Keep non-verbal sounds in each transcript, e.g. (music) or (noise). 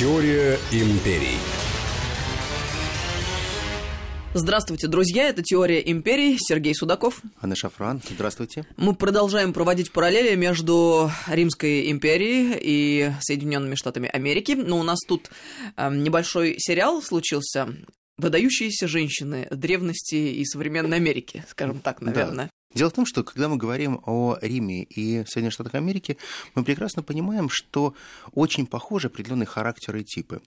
Теория империй. Здравствуйте, друзья, это «Теория империй», Сергей Судаков. Анна Шафран, здравствуйте. Мы продолжаем проводить параллели между Римской империей и Соединенными Штатами Америки. Но у нас тут э, небольшой сериал случился «Выдающиеся женщины древности и современной Америки», скажем так, наверное. Дело в том, что когда мы говорим о Риме и Соединенных Штатах Америки, мы прекрасно понимаем, что очень похожи определенные характеры и типы.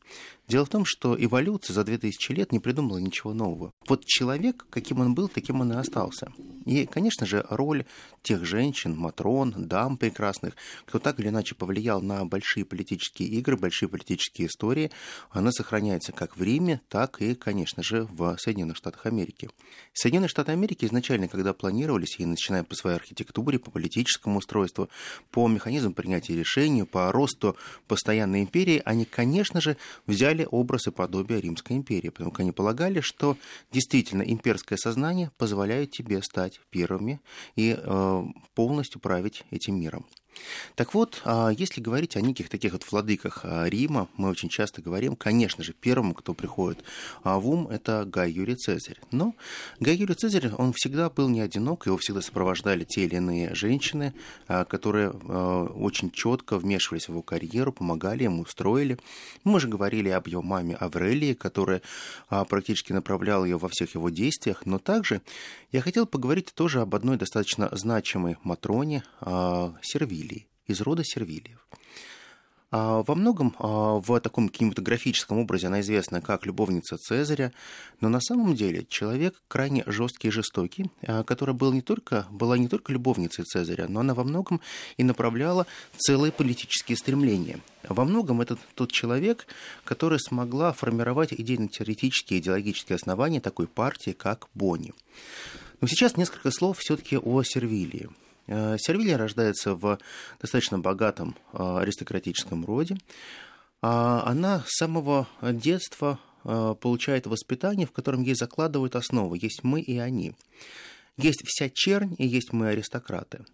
Дело в том, что эволюция за 2000 лет не придумала ничего нового. Вот человек, каким он был, таким он и остался. И, конечно же, роль тех женщин, матрон, дам прекрасных, кто так или иначе повлиял на большие политические игры, большие политические истории, она сохраняется как в Риме, так и, конечно же, в Соединенных Штатах Америки. Соединенные Штаты Америки изначально, когда планировались, и начиная по своей архитектуре, по политическому устройству, по механизму принятия решений, по росту постоянной империи, они, конечно же, взяли образ и подобие Римской империи, потому что они полагали, что действительно имперское сознание позволяет тебе стать первыми и э, полностью править этим миром. Так вот, а, если говорить о неких таких вот владыках а, Рима, мы очень часто говорим, конечно же, первым, кто приходит а, в ум, это Гай Юрий Цезарь. Но Гай Юрий Цезарь, он всегда был не одинок, его всегда сопровождали те или иные женщины, которые очень четко вмешивались в его карьеру, помогали ему, устроили. Мы же говорили об его маме Аврелии, которая практически направляла ее во всех его действиях, но также я хотел поговорить тоже об одной достаточно значимой Матроне Сервилии из рода Сервилиев. А, во многом а, в таком кинематографическом образе она известна как любовница Цезаря, но на самом деле человек крайне жесткий и жестокий, а, которая был не только, была не только любовницей Цезаря, но она во многом и направляла целые политические стремления. Во многом это тот человек, который смогла формировать идейно-теоретические идеологические основания такой партии, как Бонни. Но сейчас несколько слов все-таки о Сервилии. Э, Сервилия рождается в достаточно богатом э, аристократическом роде. А она с самого детства э, получает воспитание, в котором ей закладывают основы. Есть мы и они. Есть вся чернь и есть мы аристократы.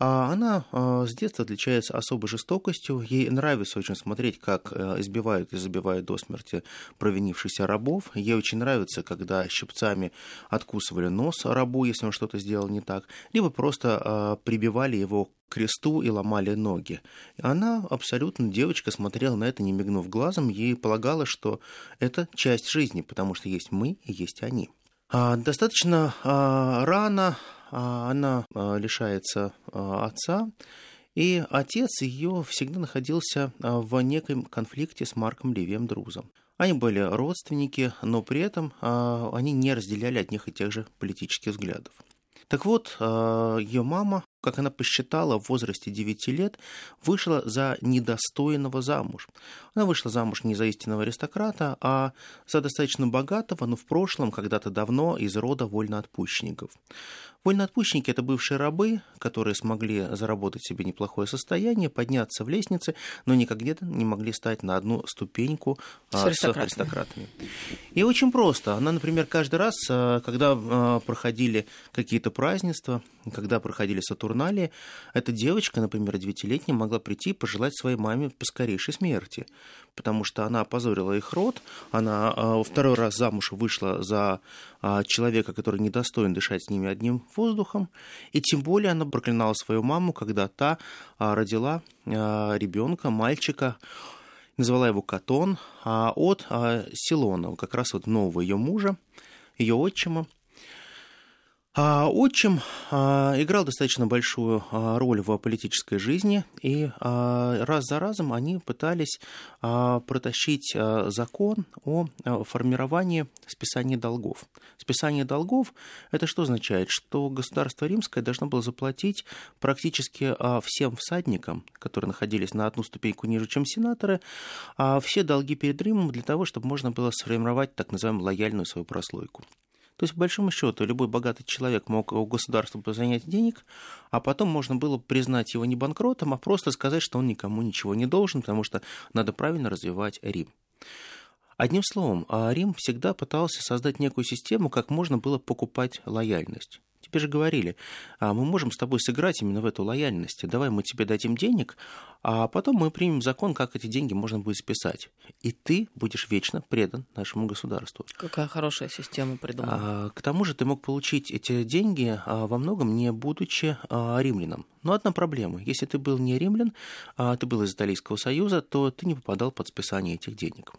А она а, с детства отличается особой жестокостью. Ей нравится очень смотреть, как э, избивают и забивают до смерти провинившихся рабов. Ей очень нравится, когда щипцами откусывали нос рабу, если он что-то сделал не так, либо просто а, прибивали его к кресту и ломали ноги. Она абсолютно, девочка, смотрела на это, не мигнув глазом, ей полагала, что это часть жизни, потому что есть мы и есть они. Достаточно рано а, она а, лишается а, отца, и отец ее всегда находился в неком конфликте с Марком Левием Друзом. Они были родственники, но при этом они не разделяли одних и тех же политических взглядов. Так вот, ее мама как она посчитала, в возрасте 9 лет вышла за недостойного замуж. Она вышла замуж не за истинного аристократа, а за достаточно богатого, но в прошлом, когда-то давно, из рода вольноотпущенников. Вольноотпущенники – это бывшие рабы, которые смогли заработать себе неплохое состояние, подняться в лестнице, но никогда не могли стать на одну ступеньку с аристократами. С аристократами. И очень просто. Она, например, каждый раз, а, когда а, проходили какие-то празднества, когда проходили Сатурналии, эта девочка, например, девятилетняя, могла прийти и пожелать своей маме поскорейшей смерти, потому что она опозорила их род, она а, второй раз замуж вышла за а, человека, который недостоин дышать с ними одним воздухом, и тем более она проклинала свою маму, когда та а, родила ребенка, мальчика, назвала его Катон, от Силона, как раз вот нового ее мужа, ее отчима. А отчим а, играл достаточно большую а, роль в политической жизни, и раз за разом они пытались протащить закон о формировании списания долгов. Списание долгов – это что означает? Что государство римское должно было заплатить практически всем всадникам, которые находились на одну ступеньку ниже, чем сенаторы, все долги перед Римом для того, чтобы можно было сформировать так называемую лояльную свою прослойку. То есть, по большому счету, любой богатый человек мог у государства занять денег, а потом можно было признать его не банкротом, а просто сказать, что он никому ничего не должен, потому что надо правильно развивать Рим. Одним словом, а Рим всегда пытался создать некую систему, как можно было покупать лояльность. Тебе же говорили, а, мы можем с тобой сыграть именно в эту лояльность. Давай мы тебе дадим денег, а потом мы примем закон, как эти деньги можно будет списать. И ты будешь вечно предан нашему государству. Какая хорошая система придумана. К тому же ты мог получить эти деньги во многом не будучи римляном. Но одна проблема. Если ты был не римлян, а ты был из Италийского союза, то ты не попадал под списание этих денег.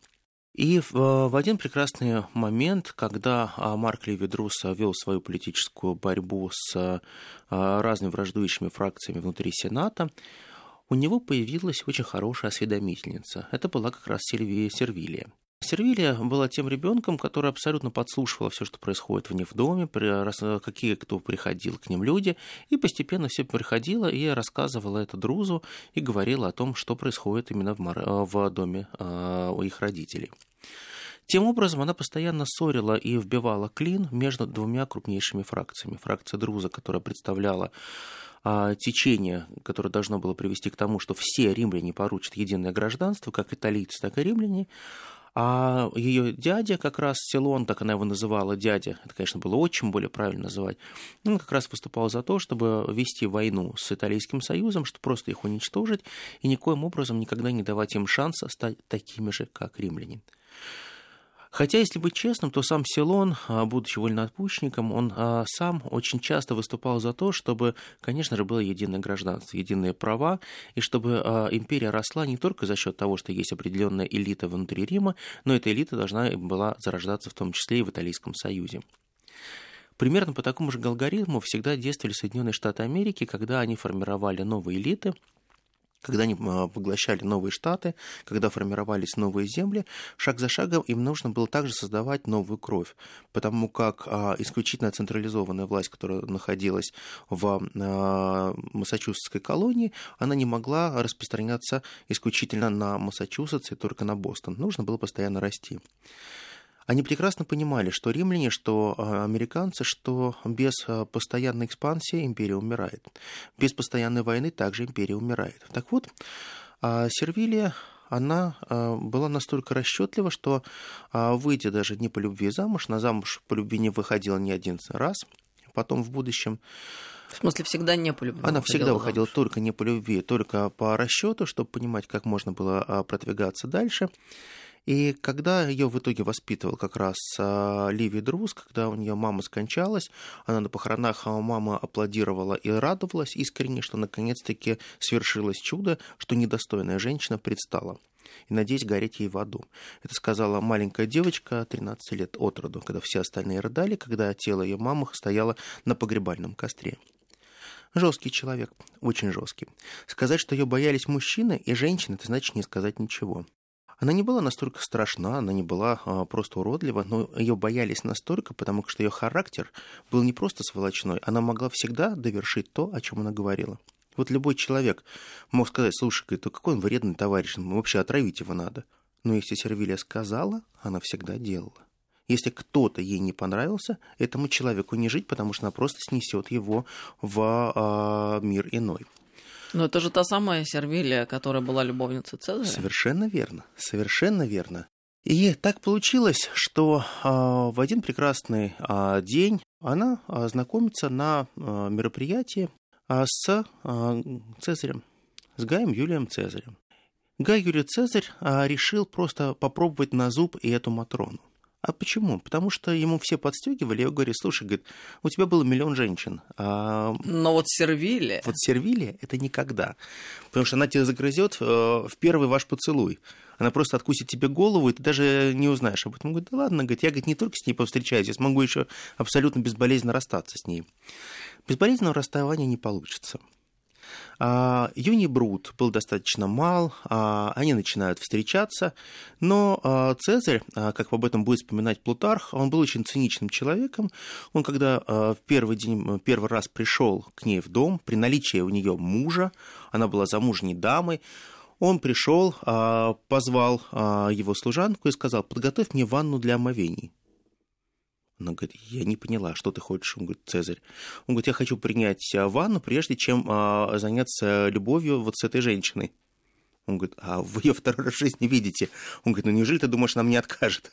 И в один прекрасный момент, когда а, Марк Леви Друс вел свою политическую борьбу с а, разными враждующими фракциями внутри Сената, у него появилась очень хорошая осведомительница. Это была как раз Сильвия Сервилия. Сервилия была тем ребенком, который абсолютно подслушивала все, что происходит в них в доме, какие кто приходил к ним люди, и постепенно все приходила и рассказывала это Друзу и говорила о том, что происходит именно в, в доме э, у их родителей. Тем образом, она постоянно ссорила и вбивала клин между двумя крупнейшими фракциями. Фракция Друза, которая представляла а, течение, которое должно было привести к тому, что все римляне поручат единое гражданство, как италийцы, так и римляне, а ее дядя, как раз Силон, так она его называла, дядя, это, конечно, было очень более правильно называть, он как раз выступал за то, чтобы вести войну с Италийским Союзом, чтобы просто их уничтожить и никоим образом никогда не давать им шанса стать такими же, как римляне. Хотя, если быть честным, то сам Силон, а, будучи вольноотпущенником, он а, сам очень часто выступал за то, чтобы, конечно же, было единое гражданство, единые права, и чтобы а, империя росла не только за счет того, что есть определенная элита внутри Рима, но эта элита должна была зарождаться в том числе и в Италийском Союзе. Примерно по такому же алгоритму всегда действовали Соединенные Штаты Америки, когда они формировали новые элиты, когда они а, поглощали новые штаты, когда формировались новые земли, шаг за шагом им нужно было также создавать новую кровь, потому как а, исключительно централизованная власть, которая находилась в а, Массачусетской колонии, она не могла распространяться исключительно на Массачусетс и только на Бостон. Нужно было постоянно расти. Они прекрасно понимали, что римляне, что а, американцы, что без а, постоянной экспансии империя умирает. Без постоянной войны также империя умирает. Так вот, а, Сервилия она была настолько расчетлива, что, выйдя даже не по любви замуж, на замуж по любви не выходила ни один раз, потом в будущем. В смысле, всегда не по любви? Она всегда выходила замуж. только не по любви, только по расчету, чтобы понимать, как можно было продвигаться дальше. И когда ее в итоге воспитывал как раз а, Ливи Друз, когда у нее мама скончалась, она на похоронах а, мама аплодировала и радовалась искренне, что наконец-таки свершилось чудо, что недостойная женщина предстала и надеюсь гореть ей в аду. Это сказала маленькая девочка, 13 лет от роду, когда все остальные рыдали, когда тело ее мамы стояло на погребальном костре. Жесткий человек, очень жесткий. Сказать, что ее боялись мужчины и женщины, это значит не сказать ничего. Она не была настолько страшна, она не была а, просто уродлива, но ее боялись настолько, потому что ее характер был не просто сволочной, она могла всегда довершить то, о чем она говорила. Вот любой человек мог сказать, слушай, то какой он вредный товарищ, вообще отравить его надо. Но если Сервилия сказала, она всегда делала. Если кто-то ей не понравился, этому человеку не жить, потому что она просто снесет его в э, мир иной. Но это же та самая Сервилия, которая была любовницей Цезаря. Совершенно верно, совершенно верно. И так получилось, что э, в один прекрасный э, день она знакомится на э, мероприятии с Цезарем, с Гаем Юлием Цезарем. Гай Юлий Цезарь решил просто попробовать на зуб и эту Матрону. А почему? Потому что ему все подстегивали, я говорю, слушай, говорит, у тебя было миллион женщин. А... Но вот сервилия... Вот сервилия – это никогда. Потому что она тебя загрызет э, в первый ваш поцелуй. Она просто откусит тебе голову, и ты даже не узнаешь об этом. Он говорит, да ладно, говорит, я говорит, не только с ней повстречаюсь, я смогу еще абсолютно безболезненно расстаться с ней. Безболезненного расставания не получится. А, Юни Брут был достаточно мал, а, они начинают встречаться, но а, Цезарь, как об этом будет вспоминать Плутарх, он был очень циничным человеком. Он, когда в первый день, первый раз пришел к ней в дом, при наличии у нее мужа, она была замужней дамой, он пришел, позвал его служанку и сказал, подготовь мне ванну для омовений. Она говорит, я не поняла, что ты хочешь? Он говорит, Цезарь. Он говорит, я хочу принять ванну, прежде чем а, заняться любовью вот с этой женщиной. Он говорит, а вы ее второй раз в жизни видите? Он говорит, ну неужели ты думаешь, она мне откажет?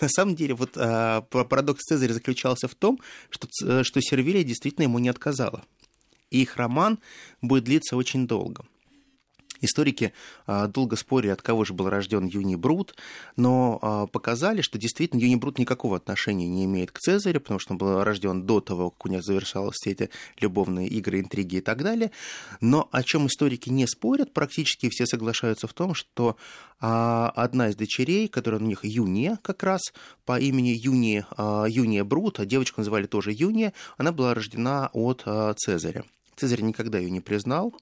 На самом деле, вот а, парадокс Цезаря заключался в том, что, что Сервилия действительно ему не отказала. И их роман будет длиться очень долго. Историки а, долго спорили, от кого же был рожден Юни Брут, но а, показали, что действительно Юни Брут никакого отношения не имеет к Цезарю, потому что он был рожден до того, как у них завершалась все эти любовные игры, интриги и так далее. Но о чем историки не спорят, практически все соглашаются в том, что а, одна из дочерей, которая у них Юния как раз, по имени Юния, Юния Брут, а девочку называли тоже Юния, она была рождена от Цезаря. Цезарь никогда ее не признал.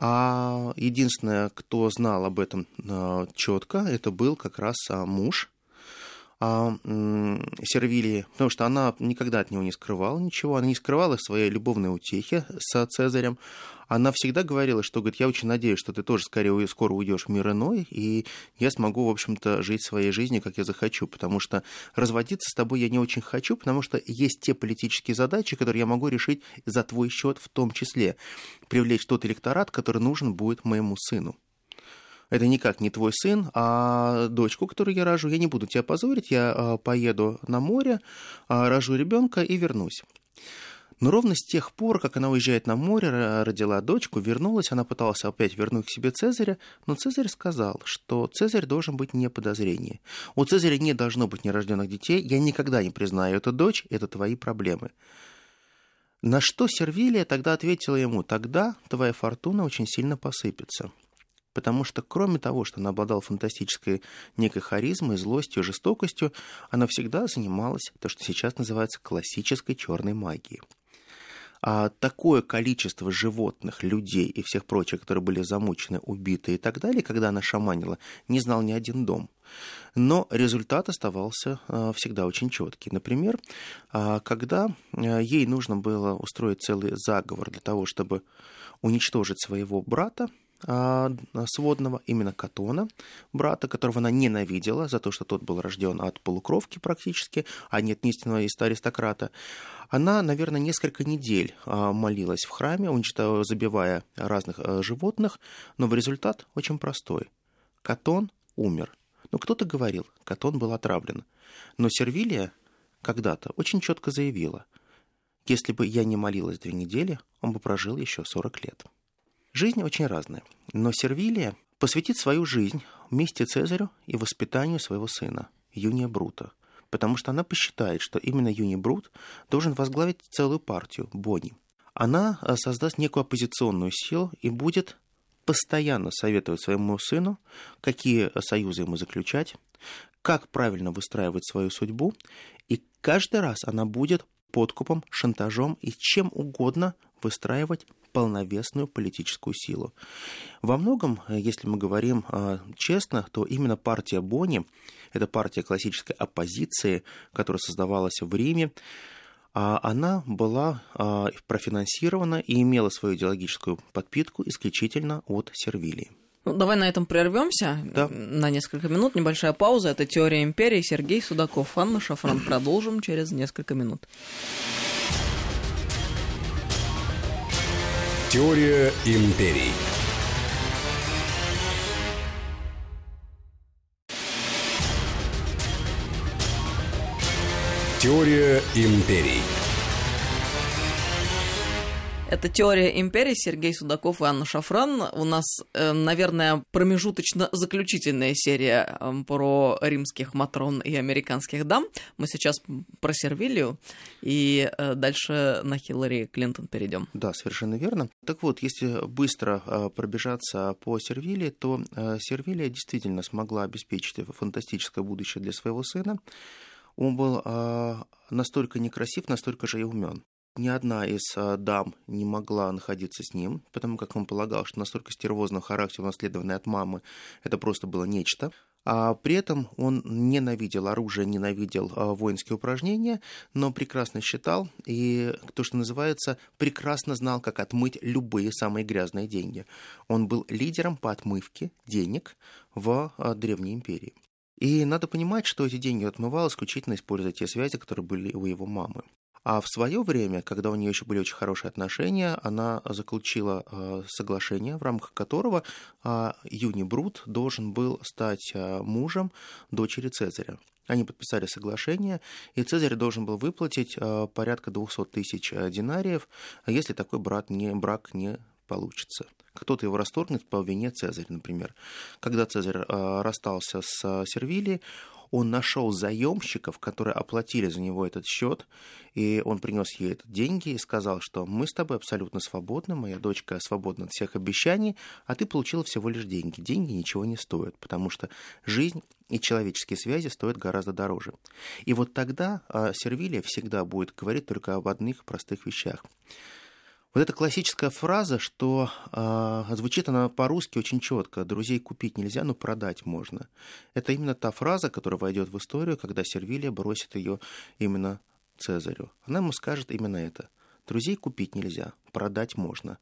А единственное, кто знал об этом а, четко, это был как раз а, муж а, Сервилии, потому что она никогда от него не скрывала ничего, она не скрывала своей любовной утехи с Цезарем, она всегда говорила, что, говорит, я очень надеюсь, что ты тоже скорее скоро уйдешь в мир иной, и я смогу, в общем-то, жить своей жизнью, как я захочу, потому что разводиться с тобой я не очень хочу, потому что есть те политические задачи, которые я могу решить за твой счет в том числе, привлечь тот электорат, который нужен будет моему сыну это никак не твой сын, а дочку, которую я рожу, я не буду тебя позорить, я а, поеду на море, а, рожу ребенка и вернусь. Но ровно с тех пор, как она уезжает на море, родила дочку, вернулась, она пыталась опять вернуть к себе Цезаря, но Цезарь сказал, что Цезарь должен быть не подозрение. У Цезаря не должно быть нерожденных детей, я никогда не признаю эту дочь, это твои проблемы. На что Сервилия тогда ответила ему, тогда твоя фортуна очень сильно посыпется. Потому что кроме того, что она обладала фантастической некой харизмой, злостью, жестокостью, она всегда занималась то, что сейчас называется классической черной магией а, такое количество животных, людей и всех прочих, которые были замучены, убиты и так далее, когда она шаманила, не знал ни один дом. Но результат оставался а, всегда очень четкий. Например, а, когда а, ей нужно было устроить целый заговор для того, чтобы уничтожить своего брата, сводного, именно Катона, брата, которого она ненавидела за то, что тот был рожден от полукровки практически, а не от истинного аристократа. Она, наверное, несколько недель а, молилась в храме, забивая разных а, животных, но в результат очень простой. Катон умер. Ну, кто-то говорил, Катон был отравлен. Но Сервилия когда-то очень четко заявила, если бы я не молилась две недели, он бы прожил еще 40 лет. Жизнь очень разная, но Сервилия посвятит свою жизнь вместе Цезарю и воспитанию своего сына, Юния Брута, потому что она посчитает, что именно Юни Брут должен возглавить целую партию, Бонни. Она э, создаст некую оппозиционную силу и будет постоянно советовать своему сыну, какие союзы ему заключать, как правильно выстраивать свою судьбу, и каждый раз она будет подкупом, шантажом и чем угодно выстраивать полновесную политическую силу. Во многом, э, если мы говорим э, честно, то именно партия Бони, это партия классической оппозиции, которая создавалась в Риме, а она была э, профинансирована и имела свою идеологическую подпитку исключительно от Сервилии. Ну, давай на этом прервемся да. на несколько минут. Небольшая пауза. Это «Теория империи». Сергей Судаков, Анна Шафран. Продолжим через несколько минут. Теория империй. Теория империй. Это «Теория империи», Сергей Судаков и Анна Шафран. У нас, э, наверное, промежуточно-заключительная серия э, про римских матрон и американских дам. Мы сейчас про Сервилию, и э, дальше на Хиллари Клинтон перейдем. Да, совершенно верно. Так вот, если быстро пробежаться по Сервилии, то Сервилия действительно смогла обеспечить фантастическое будущее для своего сына. Он был настолько некрасив, настолько же и умен ни одна из а, дам не могла находиться с ним, потому как он полагал, что настолько стервозного характера, унаследованный от мамы, это просто было нечто. А при этом он ненавидел оружие, ненавидел а, воинские упражнения, но прекрасно считал и, то, что называется, прекрасно знал, как отмыть любые самые грязные деньги. Он был лидером по отмывке денег в а, Древней империи. И надо понимать, что эти деньги отмывал исключительно используя те связи, которые были у его мамы. А в свое время, когда у нее еще были очень хорошие отношения, она заключила э, соглашение, в рамках которого э, Юни Брут должен был стать э, мужем дочери Цезаря. Они подписали соглашение, и Цезарь должен был выплатить э, порядка 200 тысяч динариев, если такой брат не, брак не получится. Кто-то его расторгнет по вине Цезаря, например. Когда Цезарь э, расстался с э, Сервилией, он нашел заемщиков, которые оплатили за него этот счет, и он принес ей эти деньги и сказал, что мы с тобой абсолютно свободны, моя дочка свободна от всех обещаний, а ты получила всего лишь деньги. Деньги ничего не стоят, потому что жизнь и человеческие связи стоят гораздо дороже. И вот тогда а, Сервилия всегда будет говорить только об одних простых вещах. Вот эта классическая фраза, что э, звучит она по-русски очень четко: друзей купить нельзя, но продать можно. Это именно та фраза, которая войдет в историю, когда Сервилия бросит ее именно Цезарю. Она ему скажет именно это. Друзей купить нельзя, продать можно.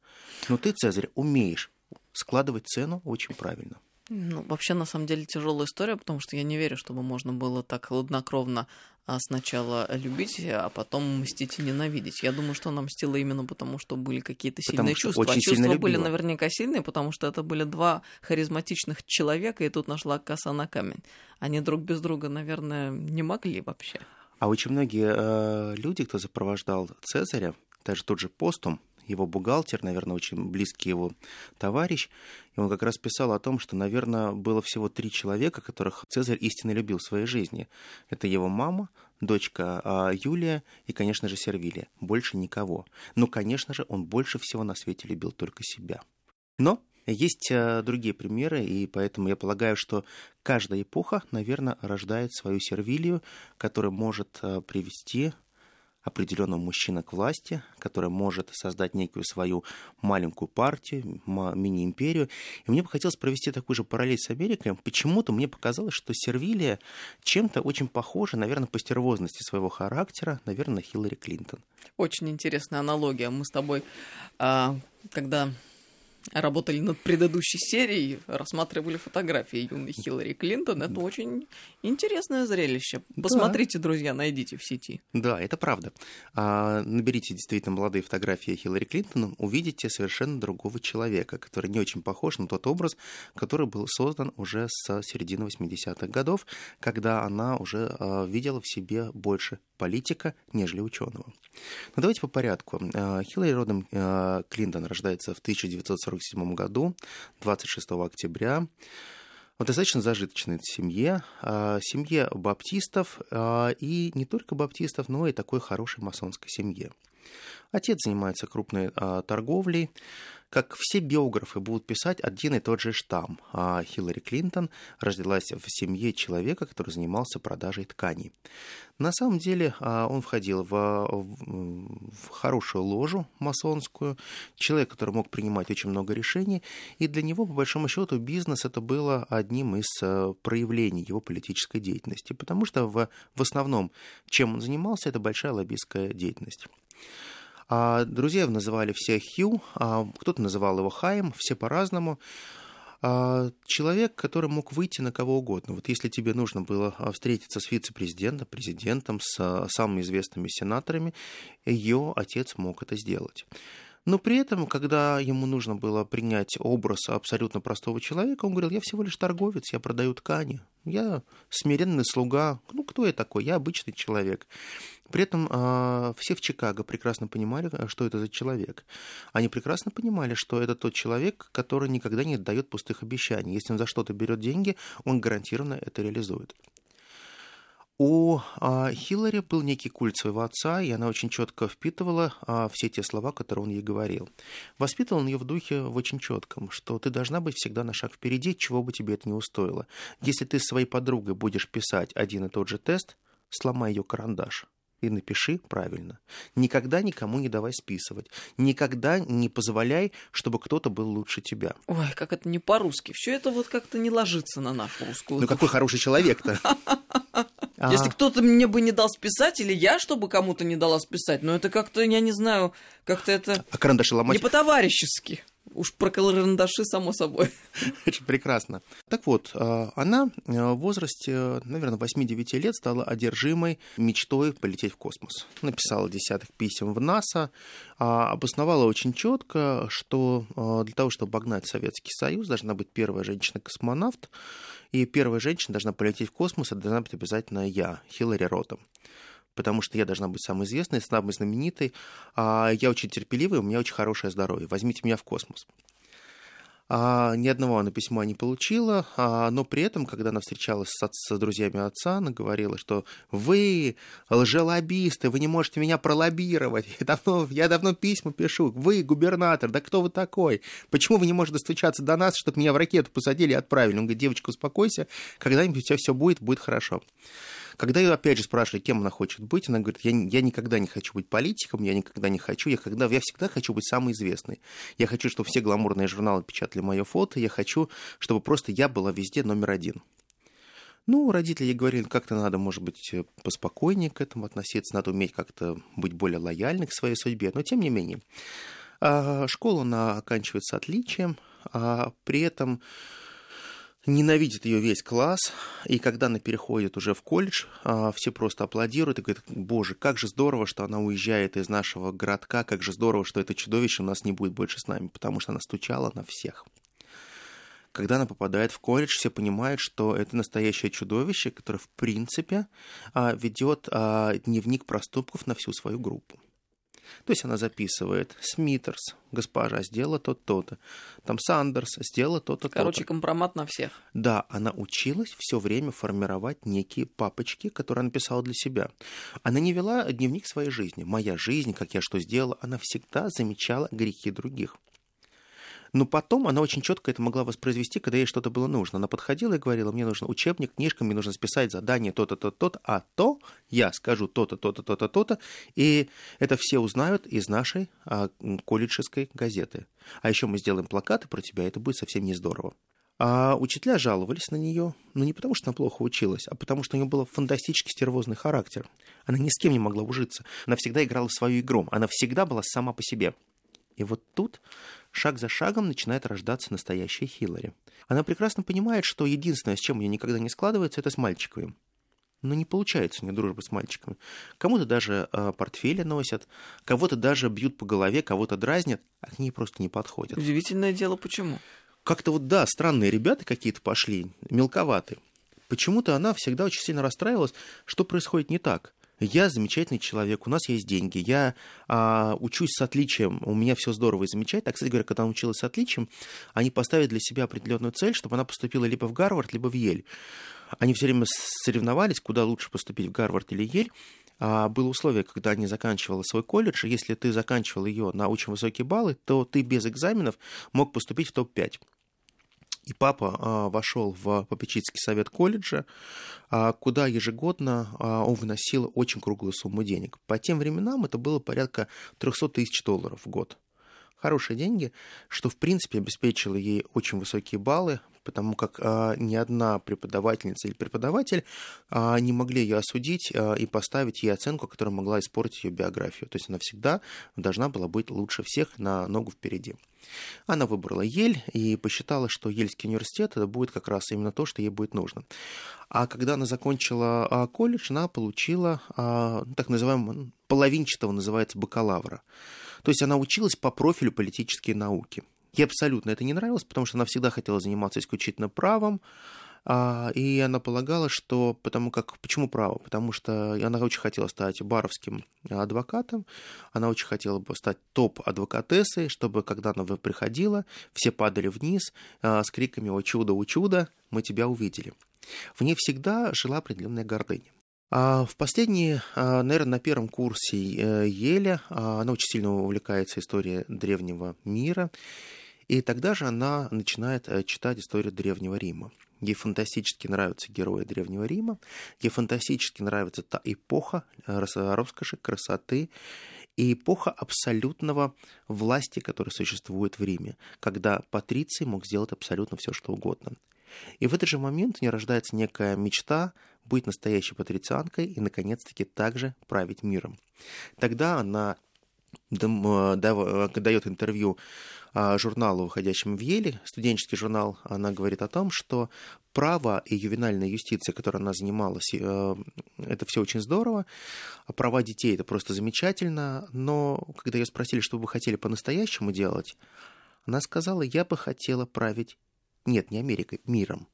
Но ты, Цезарь, умеешь складывать цену очень правильно. Ну, вообще, на самом деле, тяжелая история, потому что я не верю, чтобы можно было так хладнокровно а, сначала любить, а потом мстить и ненавидеть. Я думаю, что она мстила именно потому, что были какие-то сильные чувства. А чувства были наверняка сильные, потому что это были два харизматичных человека, и тут нашла коса на камень. Они друг без друга, наверное, не могли вообще. А очень многие э, люди, кто сопровождал Цезаря, даже тот же Постум, его бухгалтер, наверное, очень близкий его товарищ, и он как раз писал о том, что, наверное, было всего три человека, которых Цезарь истинно любил в своей жизни. Это его мама, дочка а, Юлия и, конечно же, Сервилия. Больше никого. Но, конечно же, он больше всего на свете любил только себя. Но есть а, другие примеры, и поэтому я полагаю, что каждая эпоха, наверное, рождает свою сервилию, которая может а, привести определенного мужчина к власти, который может создать некую свою маленькую партию, мини-империю. И мне бы хотелось провести такую же параллель с Америкой. Почему-то мне показалось, что Сервилия чем-то очень похожа, наверное, по стервозности своего характера, наверное, на Хиллари Клинтон. Очень интересная аналогия. Мы с тобой, а, когда работали над предыдущей серией, рассматривали фотографии юной Хиллари Клинтон. Это очень интересное зрелище. Посмотрите, да. друзья, найдите в сети. Да, это правда. А, наберите действительно молодые фотографии Хиллари Клинтон, увидите совершенно другого человека, который не очень похож на тот образ, который был создан уже с середины 80-х годов, когда она уже а, видела в себе больше политика, нежели ученого. Но давайте по порядку. А, Хиллари родом а, Клинтон рождается в 1947 году, 26 октября в достаточно зажиточной семье, а, семье баптистов, и не только баптистов, но и такой хорошей масонской семье. Отец занимается крупной торговлей, как все биографы будут писать один и тот же штамм. А Хиллари Клинтон родилась в семье человека, который занимался продажей тканей. На самом деле а, он входил в, в хорошую ложу масонскую, человек, который мог принимать очень много решений, и для него, по большому счету, бизнес это было одним из а, проявлений его политической деятельности, потому что в, в основном, чем он занимался, это большая лоббистская деятельность. А друзья называли все Хью, а кто-то называл его Хаем, все по-разному. А человек, который мог выйти на кого угодно. Вот если тебе нужно было а, встретиться с вице-президентом, президентом, с а, самыми известными сенаторами, ее отец мог это сделать. Но при этом, когда ему нужно было принять образ абсолютно простого человека, он говорил, я всего лишь торговец, я продаю ткани, я смиренный слуга. Ну, кто я такой? Я обычный человек. При этом э, все в Чикаго прекрасно понимали, что это за человек. Они прекрасно понимали, что это тот человек, который никогда не дает пустых обещаний. Если он за что-то берет деньги, он гарантированно это реализует. У а, Хиллари был некий культ своего отца, и она очень четко впитывала а, все те слова, которые он ей говорил. Воспитывал он ее в духе в очень четком, что ты должна быть всегда на шаг впереди, чего бы тебе это не устоило. Если ты с своей подругой будешь писать один и тот же тест, сломай ее карандаш и напиши правильно. Никогда никому не давай списывать. Никогда не позволяй, чтобы кто-то был лучше тебя. Ой, как это не по-русски. Все это вот как-то не ложится на нашу русскую. Ну какой хороший человек-то. (laughs) А... Если кто-то мне бы не дал списать, или я, чтобы кому-то не дала списать, но это как-то, я не знаю, как-то это... А карандаши ломать? Не по-товарищески. Уж про карандаши, само собой. (laughs) Очень прекрасно. Так вот, э, она э, в возрасте, наверное, 8-9 лет стала одержимой мечтой полететь в космос. Написала десяток писем в НАСА, а обосновала очень четко, что э, для того, чтобы обогнать Советский Союз, должна быть первая женщина-космонавт, и первая женщина должна полететь в космос, это должна быть обязательно я, Хиллари Ротом потому что я должна быть самой известной, самой знаменитой. А я очень терпеливый, у меня очень хорошее здоровье. Возьмите меня в космос. А, ни одного она письма не получила, а, но при этом, когда она встречалась с, с друзьями отца, она говорила, что вы лжелобисты, вы не можете меня пролоббировать, я давно, я давно письма пишу, вы губернатор, да кто вы такой? Почему вы не можете достучаться до нас, чтобы меня в ракету посадили и отправили? Он говорит, девочка, успокойся, когда-нибудь у тебя все будет, будет хорошо. Когда ее опять же спрашивали, кем она хочет быть, она говорит, я, я никогда не хочу быть политиком, я никогда не хочу, я, когда, я всегда хочу быть самой известной. Я хочу, чтобы все гламурные журналы печатали мое фото, я хочу, чтобы просто я была везде номер один. Ну, родители ей говорили, как-то надо, может быть, поспокойнее к этому относиться, надо уметь как-то быть более лояльной к своей судьбе, но тем не менее. А, школу она оканчивает с отличием, а при этом ненавидит ее весь класс, и когда она переходит уже в колледж, а, все просто аплодируют и говорят, боже, как же здорово, что она уезжает из нашего городка, как же здорово, что это чудовище у нас не будет больше с нами, потому что она стучала на всех. Когда она попадает в колледж, все понимают, что это настоящее чудовище, которое, в принципе, а, ведет а, дневник проступков на всю свою группу. То есть она записывает Смитерс, госпожа, сделала то-то, то-то. Там Сандерс, сделала то-то, то-то. Короче, компромат на всех. Да, она училась все время формировать некие папочки, которые она писала для себя. Она не вела дневник своей жизни. Моя жизнь, как я что сделала, она всегда замечала грехи других. Но потом она очень четко это могла воспроизвести, когда ей что-то было нужно. Она подходила и говорила, мне нужен учебник, книжка, мне нужно списать задание то-то, то-то, то-то, а то я скажу то-то, то-то, то-то, то-то, и это все узнают из нашей а, колледжской газеты. А еще мы сделаем плакаты про тебя, это будет совсем не здорово. А учителя жаловались на нее, но не потому, что она плохо училась, а потому, что у нее был фантастически стервозный характер. Она ни с кем не могла ужиться. Она всегда играла в свою игру. Она всегда была сама по себе. И вот тут шаг за шагом начинает рождаться настоящая Хиллари. Она прекрасно понимает, что единственное, с чем у нее никогда не складывается, это с мальчиками. Но не получается у нее дружба с мальчиками. Кому-то даже э, портфели носят, кого-то даже бьют по голове, кого-то дразнят, а к ней просто не подходят. Удивительное дело, почему? Как-то вот, да, странные ребята какие-то пошли, мелковатые. Почему-то она всегда очень сильно расстраивалась, что происходит не так я замечательный человек, у нас есть деньги, я а, учусь с отличием, у меня все здорово и замечательно. А, кстати говоря, когда она училась с отличием, они поставили для себя определенную цель, чтобы она поступила либо в Гарвард, либо в Ель. Они все время соревновались, куда лучше поступить, в Гарвард или Ель. А было условие, когда они заканчивала свой колледж, если ты заканчивал ее на очень высокие баллы, то ты без экзаменов мог поступить в топ-5. И папа а, вошел в попечительский совет колледжа, а, куда ежегодно а, он выносил очень круглую сумму денег. По тем временам это было порядка 300 тысяч долларов в год. Хорошие деньги, что в принципе обеспечило ей очень высокие баллы, потому как а, ни одна преподавательница или преподаватель а, не могли ее осудить а, и поставить ей оценку, которая могла испортить ее биографию. То есть она всегда должна была быть лучше всех на ногу впереди. Она выбрала Ель и посчитала, что Ельский университет это будет как раз именно то, что ей будет нужно. А когда она закончила а, колледж, она получила а, так называемого половинчатого, называется, бакалавра. То есть она училась по профилю политические науки. Ей абсолютно это не нравилось, потому что она всегда хотела заниматься исключительно правом, а, и она полагала, что потому как почему право? Потому что она очень хотела стать баровским адвокатом, она очень хотела бы стать топ-адвокатессой, чтобы когда она приходила, все падали вниз а, с криками «О чудо, о чудо, мы тебя увидели». В ней всегда жила определенная гордыня. А в последние, наверное, на первом курсе э, Еля она очень сильно увлекается историей древнего мира, и тогда же она начинает э, читать историю Древнего Рима. Ей фантастически нравятся герои Древнего Рима, ей фантастически нравится та эпоха э, роскоши, красоты и эпоха абсолютного власти, которая существует в Риме, когда патриций мог сделать абсолютно все, что угодно. И в этот же момент у нее рождается некая мечта быть настоящей патрицианкой и, наконец-таки, также править миром. Тогда она дает интервью журналу, выходящему в Еле, студенческий журнал, она говорит о том, что право и ювенальная юстиция, которой она занималась, э, это все очень здорово. А права детей это просто замечательно. Но когда ее спросили, что вы хотели по-настоящему делать, она сказала, я бы хотела править, нет, не Америкой, миром.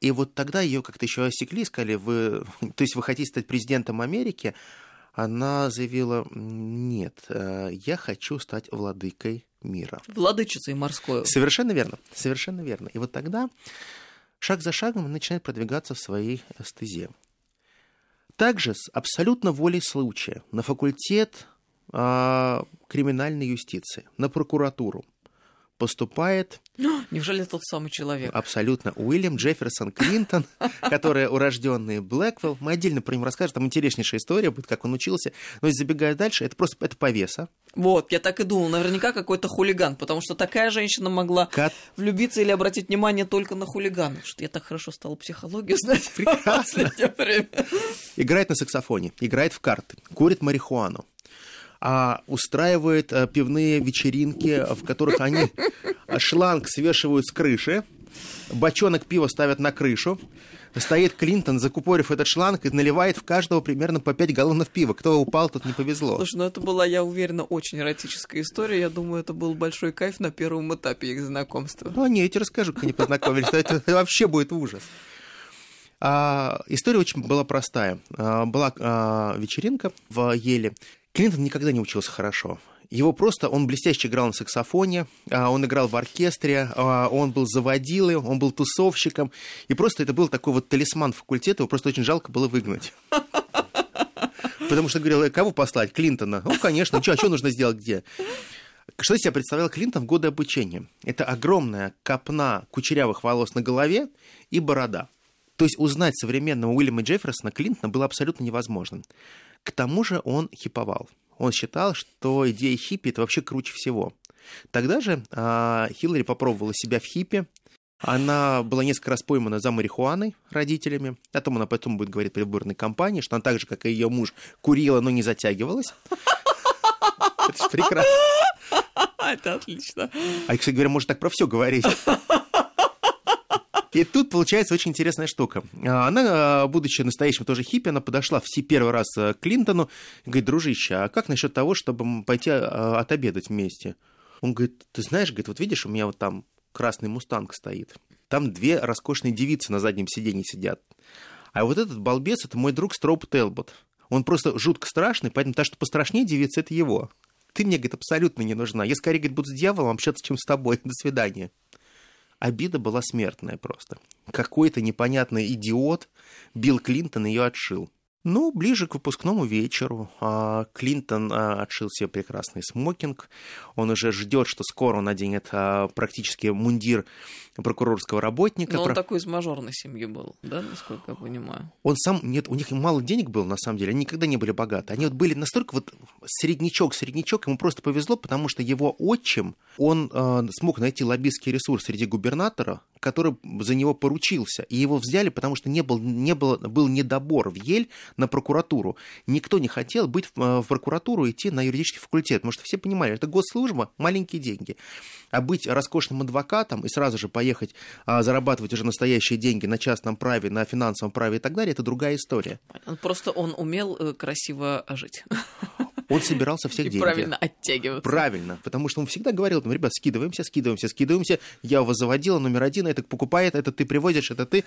И вот тогда ее как-то еще осекли, сказали, вы, (laughs) то есть вы хотите стать президентом Америки, она заявила, нет, э, я хочу стать владыкой мира. Владычицей морской. Совершенно верно, совершенно верно. И вот тогда шаг за шагом он начинает продвигаться в своей стезе. Также с абсолютно волей случая на факультет э, криминальной юстиции, на прокуратуру поступает... (gasps) Неужели тот самый человек? Абсолютно. Уильям Джефферсон Клинтон, (laughs) который урожденный Блэквелл. Мы отдельно про него расскажем. Там интереснейшая история будет, как он учился. Но забегая дальше, это просто это повеса. Вот, я так и думал. Наверняка какой-то хулиган, потому что такая женщина могла как... влюбиться или обратить внимание только на хулигана. Что я так хорошо стала психологию знать Прекрасно. Играет на саксофоне, играет в карты, курит марихуану а устраивает а, пивные вечеринки, в которых они шланг свешивают с крыши, бочонок пива ставят на крышу, стоит Клинтон, закупорив этот шланг, и наливает в каждого примерно по 5 галлонов пива. Кто упал, тут не повезло. Слушай, ну это была, я уверена, очень эротическая история. Я думаю, это был большой кайф на первом этапе их знакомства. Ну, не, я тебе расскажу, как они познакомились. Это вообще будет ужас. А, история очень была простая. А, была а, вечеринка в Еле, Клинтон никогда не учился хорошо. Его просто, он блестяще играл на саксофоне, а, он играл в оркестре, а, он был заводилой, он был тусовщиком, и просто это был такой вот талисман факультета, его просто очень жалко было выгнать. (laughs) Потому что говорил, «Э, кого послать? Клинтона. Ну, конечно, что, а что нужно сделать где? Что из себя представлял Клинтон в годы обучения? Это огромная копна кучерявых волос на голове и борода. То есть узнать современного Уильяма Джефферсона Клинтона было абсолютно невозможно. К тому же он хиповал. Он считал, что идея хиппи это вообще круче всего. Тогда же а, Хиллари попробовала себя в хиппи. Она была несколько раз поймана за марихуаной родителями. О том она потом будет говорить при выборной кампании, что она так же, как и ее муж, курила, но не затягивалась. Это же прекрасно. (laughs) Это отлично. А, кстати говоря, может так про все говорить. И тут получается очень интересная штука. А, она, а, будучи настоящим тоже хиппи, она подошла все первый раз э, к Клинтону и говорит, дружище, а как насчет того, чтобы пойти а, отобедать вместе? Он говорит, ты знаешь, говорит, вот видишь, у меня вот там красный мустанг стоит. Там две роскошные девицы на заднем сиденье сидят. А вот этот балбес, это мой друг Строуп Телбот. Он просто жутко страшный, поэтому то, что пострашнее девица, это его. Ты мне, говорит, абсолютно не нужна. Я скорее, говорит, буду с дьяволом общаться, чем с тобой. До свидания обида была смертная просто. Какой-то непонятный идиот Билл Клинтон ее отшил. Ну, ближе к выпускному вечеру а, Клинтон а, отшил себе прекрасный смокинг. Он уже ждет, что скоро он наденет а, практически мундир прокурорского работника. Но он Про... такой из мажорной семьи был, да, насколько я понимаю? Он сам, нет, у них мало денег было, на самом деле, они никогда не были богаты. Они вот были настолько вот среднячок, среднячок, ему просто повезло, потому что его отчим, он э, смог найти лоббистский ресурс среди губернатора, который за него поручился. И его взяли, потому что не был, не было, был недобор в Ель на прокуратуру. Никто не хотел быть в, э, в прокуратуру идти на юридический факультет, потому что все понимали, это госслужба, маленькие деньги. А быть роскошным адвокатом и сразу же поехать а, зарабатывать уже настоящие деньги на частном праве, на финансовом праве и так далее, это другая история. Просто он умел э, красиво жить. Он собирался всех (laughs) и деньги. правильно оттягиваться. Правильно, потому что он всегда говорил, ну, ребят, скидываемся, скидываемся, скидываемся, я вас заводила, номер один, это покупает, это ты привозишь, это ты.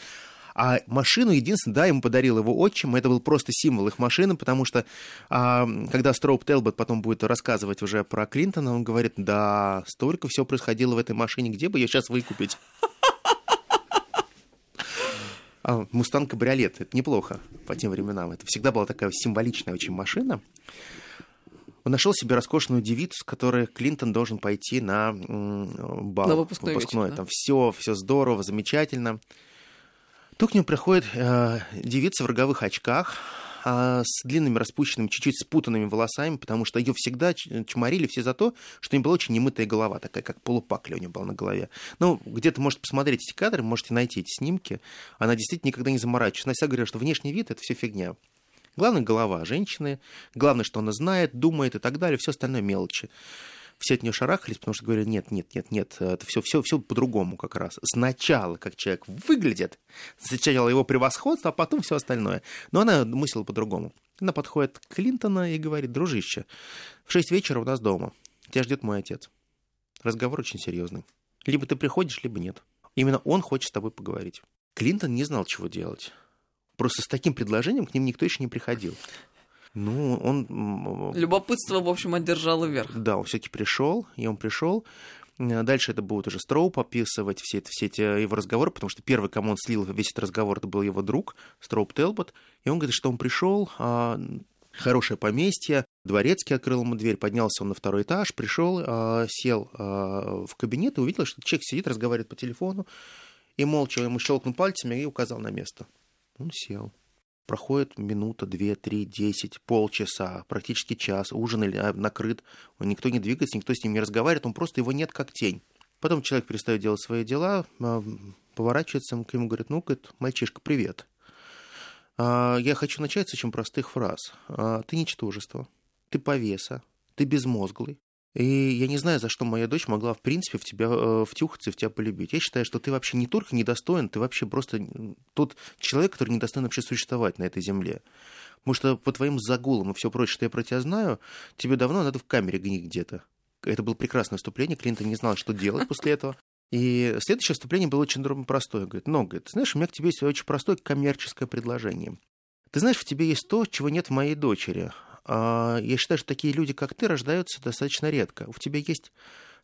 А машину, единственное, да, ему подарил его отчим, это был просто символ их машины, потому что а, когда Строуп Телбот потом будет рассказывать уже про Клинтона, он говорит, да, столько всего происходило в этой машине, где бы ее сейчас выкупить? А, Мустанг кабриолет, это неплохо по тем временам. Это всегда была такая символичная очень машина. Он нашел себе роскошную девицу, с которой Клинтон должен пойти на бал. На выпускной, выпускной. Вечер, да? Там все, все здорово, замечательно. Тут к нему приходит э, девица в роговых очках, э, с длинными распущенными, чуть-чуть спутанными волосами, потому что ее всегда чморили все за то, что у нее была очень немытая голова, такая, как полупакля у нее была на голове. Ну, где-то можете посмотреть эти кадры, можете найти эти снимки. Она действительно никогда не заморачивается. Она всегда говорила, что внешний вид — это все фигня. Главное, голова женщины, главное, что она знает, думает и так далее, все остальное мелочи. Все от нее шарахались, потому что говорили, нет, нет, нет, нет, это все, все, все по-другому как раз. Сначала, как человек выглядит, сначала его превосходство, а потом все остальное. Но она мыслила по-другому. Она подходит к Клинтона и говорит, дружище, в 6 вечера у нас дома, тебя ждет мой отец. Разговор очень серьезный. Либо ты приходишь, либо нет. Именно он хочет с тобой поговорить. Клинтон не знал, чего делать. Просто с таким предложением к ним никто еще не приходил. Ну, он... Любопытство, в общем, одержало верх. Да, он все-таки пришел, и он пришел. Дальше это будет уже Строуп описывать все, это, все эти его разговоры, потому что первый, кому он слил весь этот разговор, это был его друг Строуп Телбот. И он говорит, что он пришел, а, хорошее поместье, дворецкий открыл ему дверь, поднялся он на второй этаж, пришел, а, сел а, в кабинет и увидел, что человек сидит, разговаривает по телефону, и молча ему щелкнул пальцами и указал на место. Он сел. Проходит минута, две, три, десять, полчаса, практически час, ужин или а, накрыт, никто не двигается, никто с ним не разговаривает, он просто его нет как тень. Потом человек перестает делать свои дела, а, поворачивается к нему, говорит, ну, говорит, мальчишка, привет. А, я хочу начать с очень простых фраз. Ты ничтожество, ты повеса, ты безмозглый, и я не знаю, за что моя дочь могла, в принципе, в тебя э, втюхаться и в тебя полюбить. Я считаю, что ты вообще не только недостоин, ты вообще просто тот человек, который недостоин вообще существовать на этой земле. Потому что по твоим загулам и все прочее, что я про тебя знаю, тебе давно надо в камере гнить где-то. Это было прекрасное выступление, Клинтон не знал, что делать после этого. И следующее выступление было очень простое. Говорит, ну, говорит, знаешь, у меня к тебе есть очень простое коммерческое предложение. Ты знаешь, в тебе есть то, чего нет в моей дочери. А, я считаю, что такие люди, как ты, рождаются достаточно редко. У тебя есть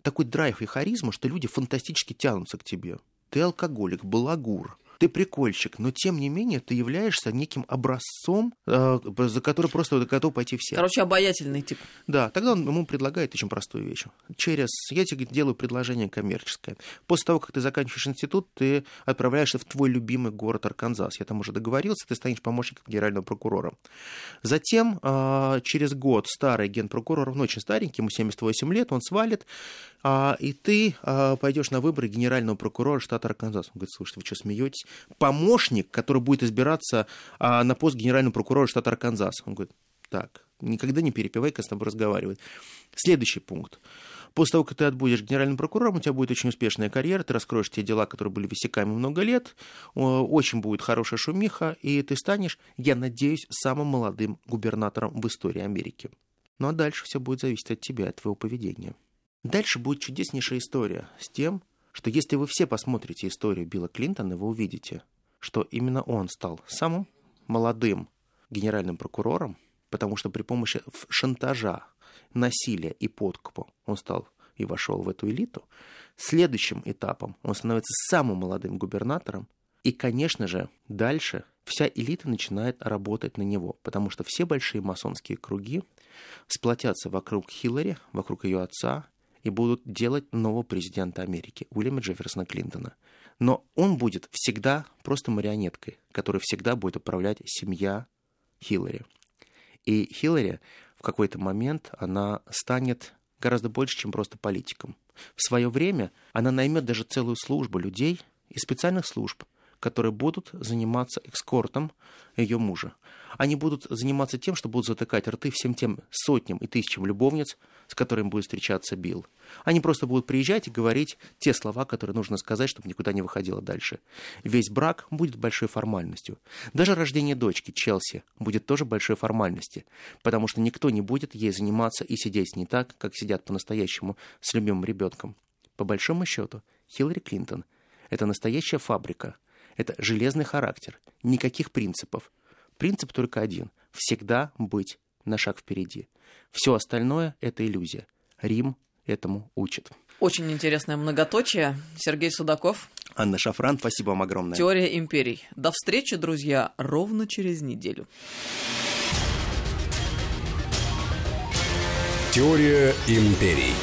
такой драйв и харизма, что люди фантастически тянутся к тебе. Ты алкоголик, балагур, ты прикольщик, но тем не менее ты являешься неким образцом, э, за который просто готов пойти все. Короче, обаятельный тип. Да, тогда он ему предлагает очень простую вещь. Через, я тебе делаю предложение коммерческое. После того, как ты заканчиваешь институт, ты отправляешься в твой любимый город Арканзас. Я там уже договорился, ты станешь помощником генерального прокурора. Затем, э, через год, старый генпрокурор, он очень старенький, ему 78 лет, он свалит, а, и ты а, пойдешь на выборы генерального прокурора штата Арканзас. Он говорит, слушайте, вы что, смеетесь? Помощник, который будет избираться а, на пост генерального прокурора штата Арканзас. Он говорит, так, никогда не перепевай, когда с тобой разговаривает. Следующий пункт. После того, как ты отбудешь генеральным прокурором, у тебя будет очень успешная карьера, ты раскроешь те дела, которые были висяками много лет, очень будет хорошая шумиха, и ты станешь, я надеюсь, самым молодым губернатором в истории Америки. Ну а дальше все будет зависеть от тебя, от твоего поведения. Дальше будет чудеснейшая история с тем, что если вы все посмотрите историю Билла Клинтона, вы увидите, что именно он стал самым молодым генеральным прокурором, потому что при помощи шантажа, насилия и подкупа он стал и вошел в эту элиту. Следующим этапом он становится самым молодым губернатором, и, конечно же, дальше вся элита начинает работать на него, потому что все большие масонские круги сплотятся вокруг Хиллари, вокруг ее отца, и будут делать нового президента Америки, Уильяма Джефферсона Клинтона. Но он будет всегда просто марионеткой, которой всегда будет управлять семья Хиллари. И Хиллари в какой-то момент она станет гораздо больше, чем просто политиком. В свое время она наймет даже целую службу людей из специальных служб, которые будут заниматься экскортом ее мужа. Они будут заниматься тем, что будут затыкать рты всем тем сотням и тысячам любовниц, с которыми будет встречаться Билл. Они просто будут приезжать и говорить те слова, которые нужно сказать, чтобы никуда не выходило дальше. Весь брак будет большой формальностью. Даже рождение дочки, Челси, будет тоже большой формальностью, потому что никто не будет ей заниматься и сидеть не так, как сидят по-настоящему с любимым ребенком. По большому счету, Хиллари Клинтон – это настоящая фабрика, это железный характер, никаких принципов. Принцип только один – всегда быть на шаг впереди. Все остальное – это иллюзия. Рим этому учит. Очень интересное многоточие. Сергей Судаков. Анна Шафран, спасибо вам огромное. Теория империй. До встречи, друзья, ровно через неделю. Теория империй.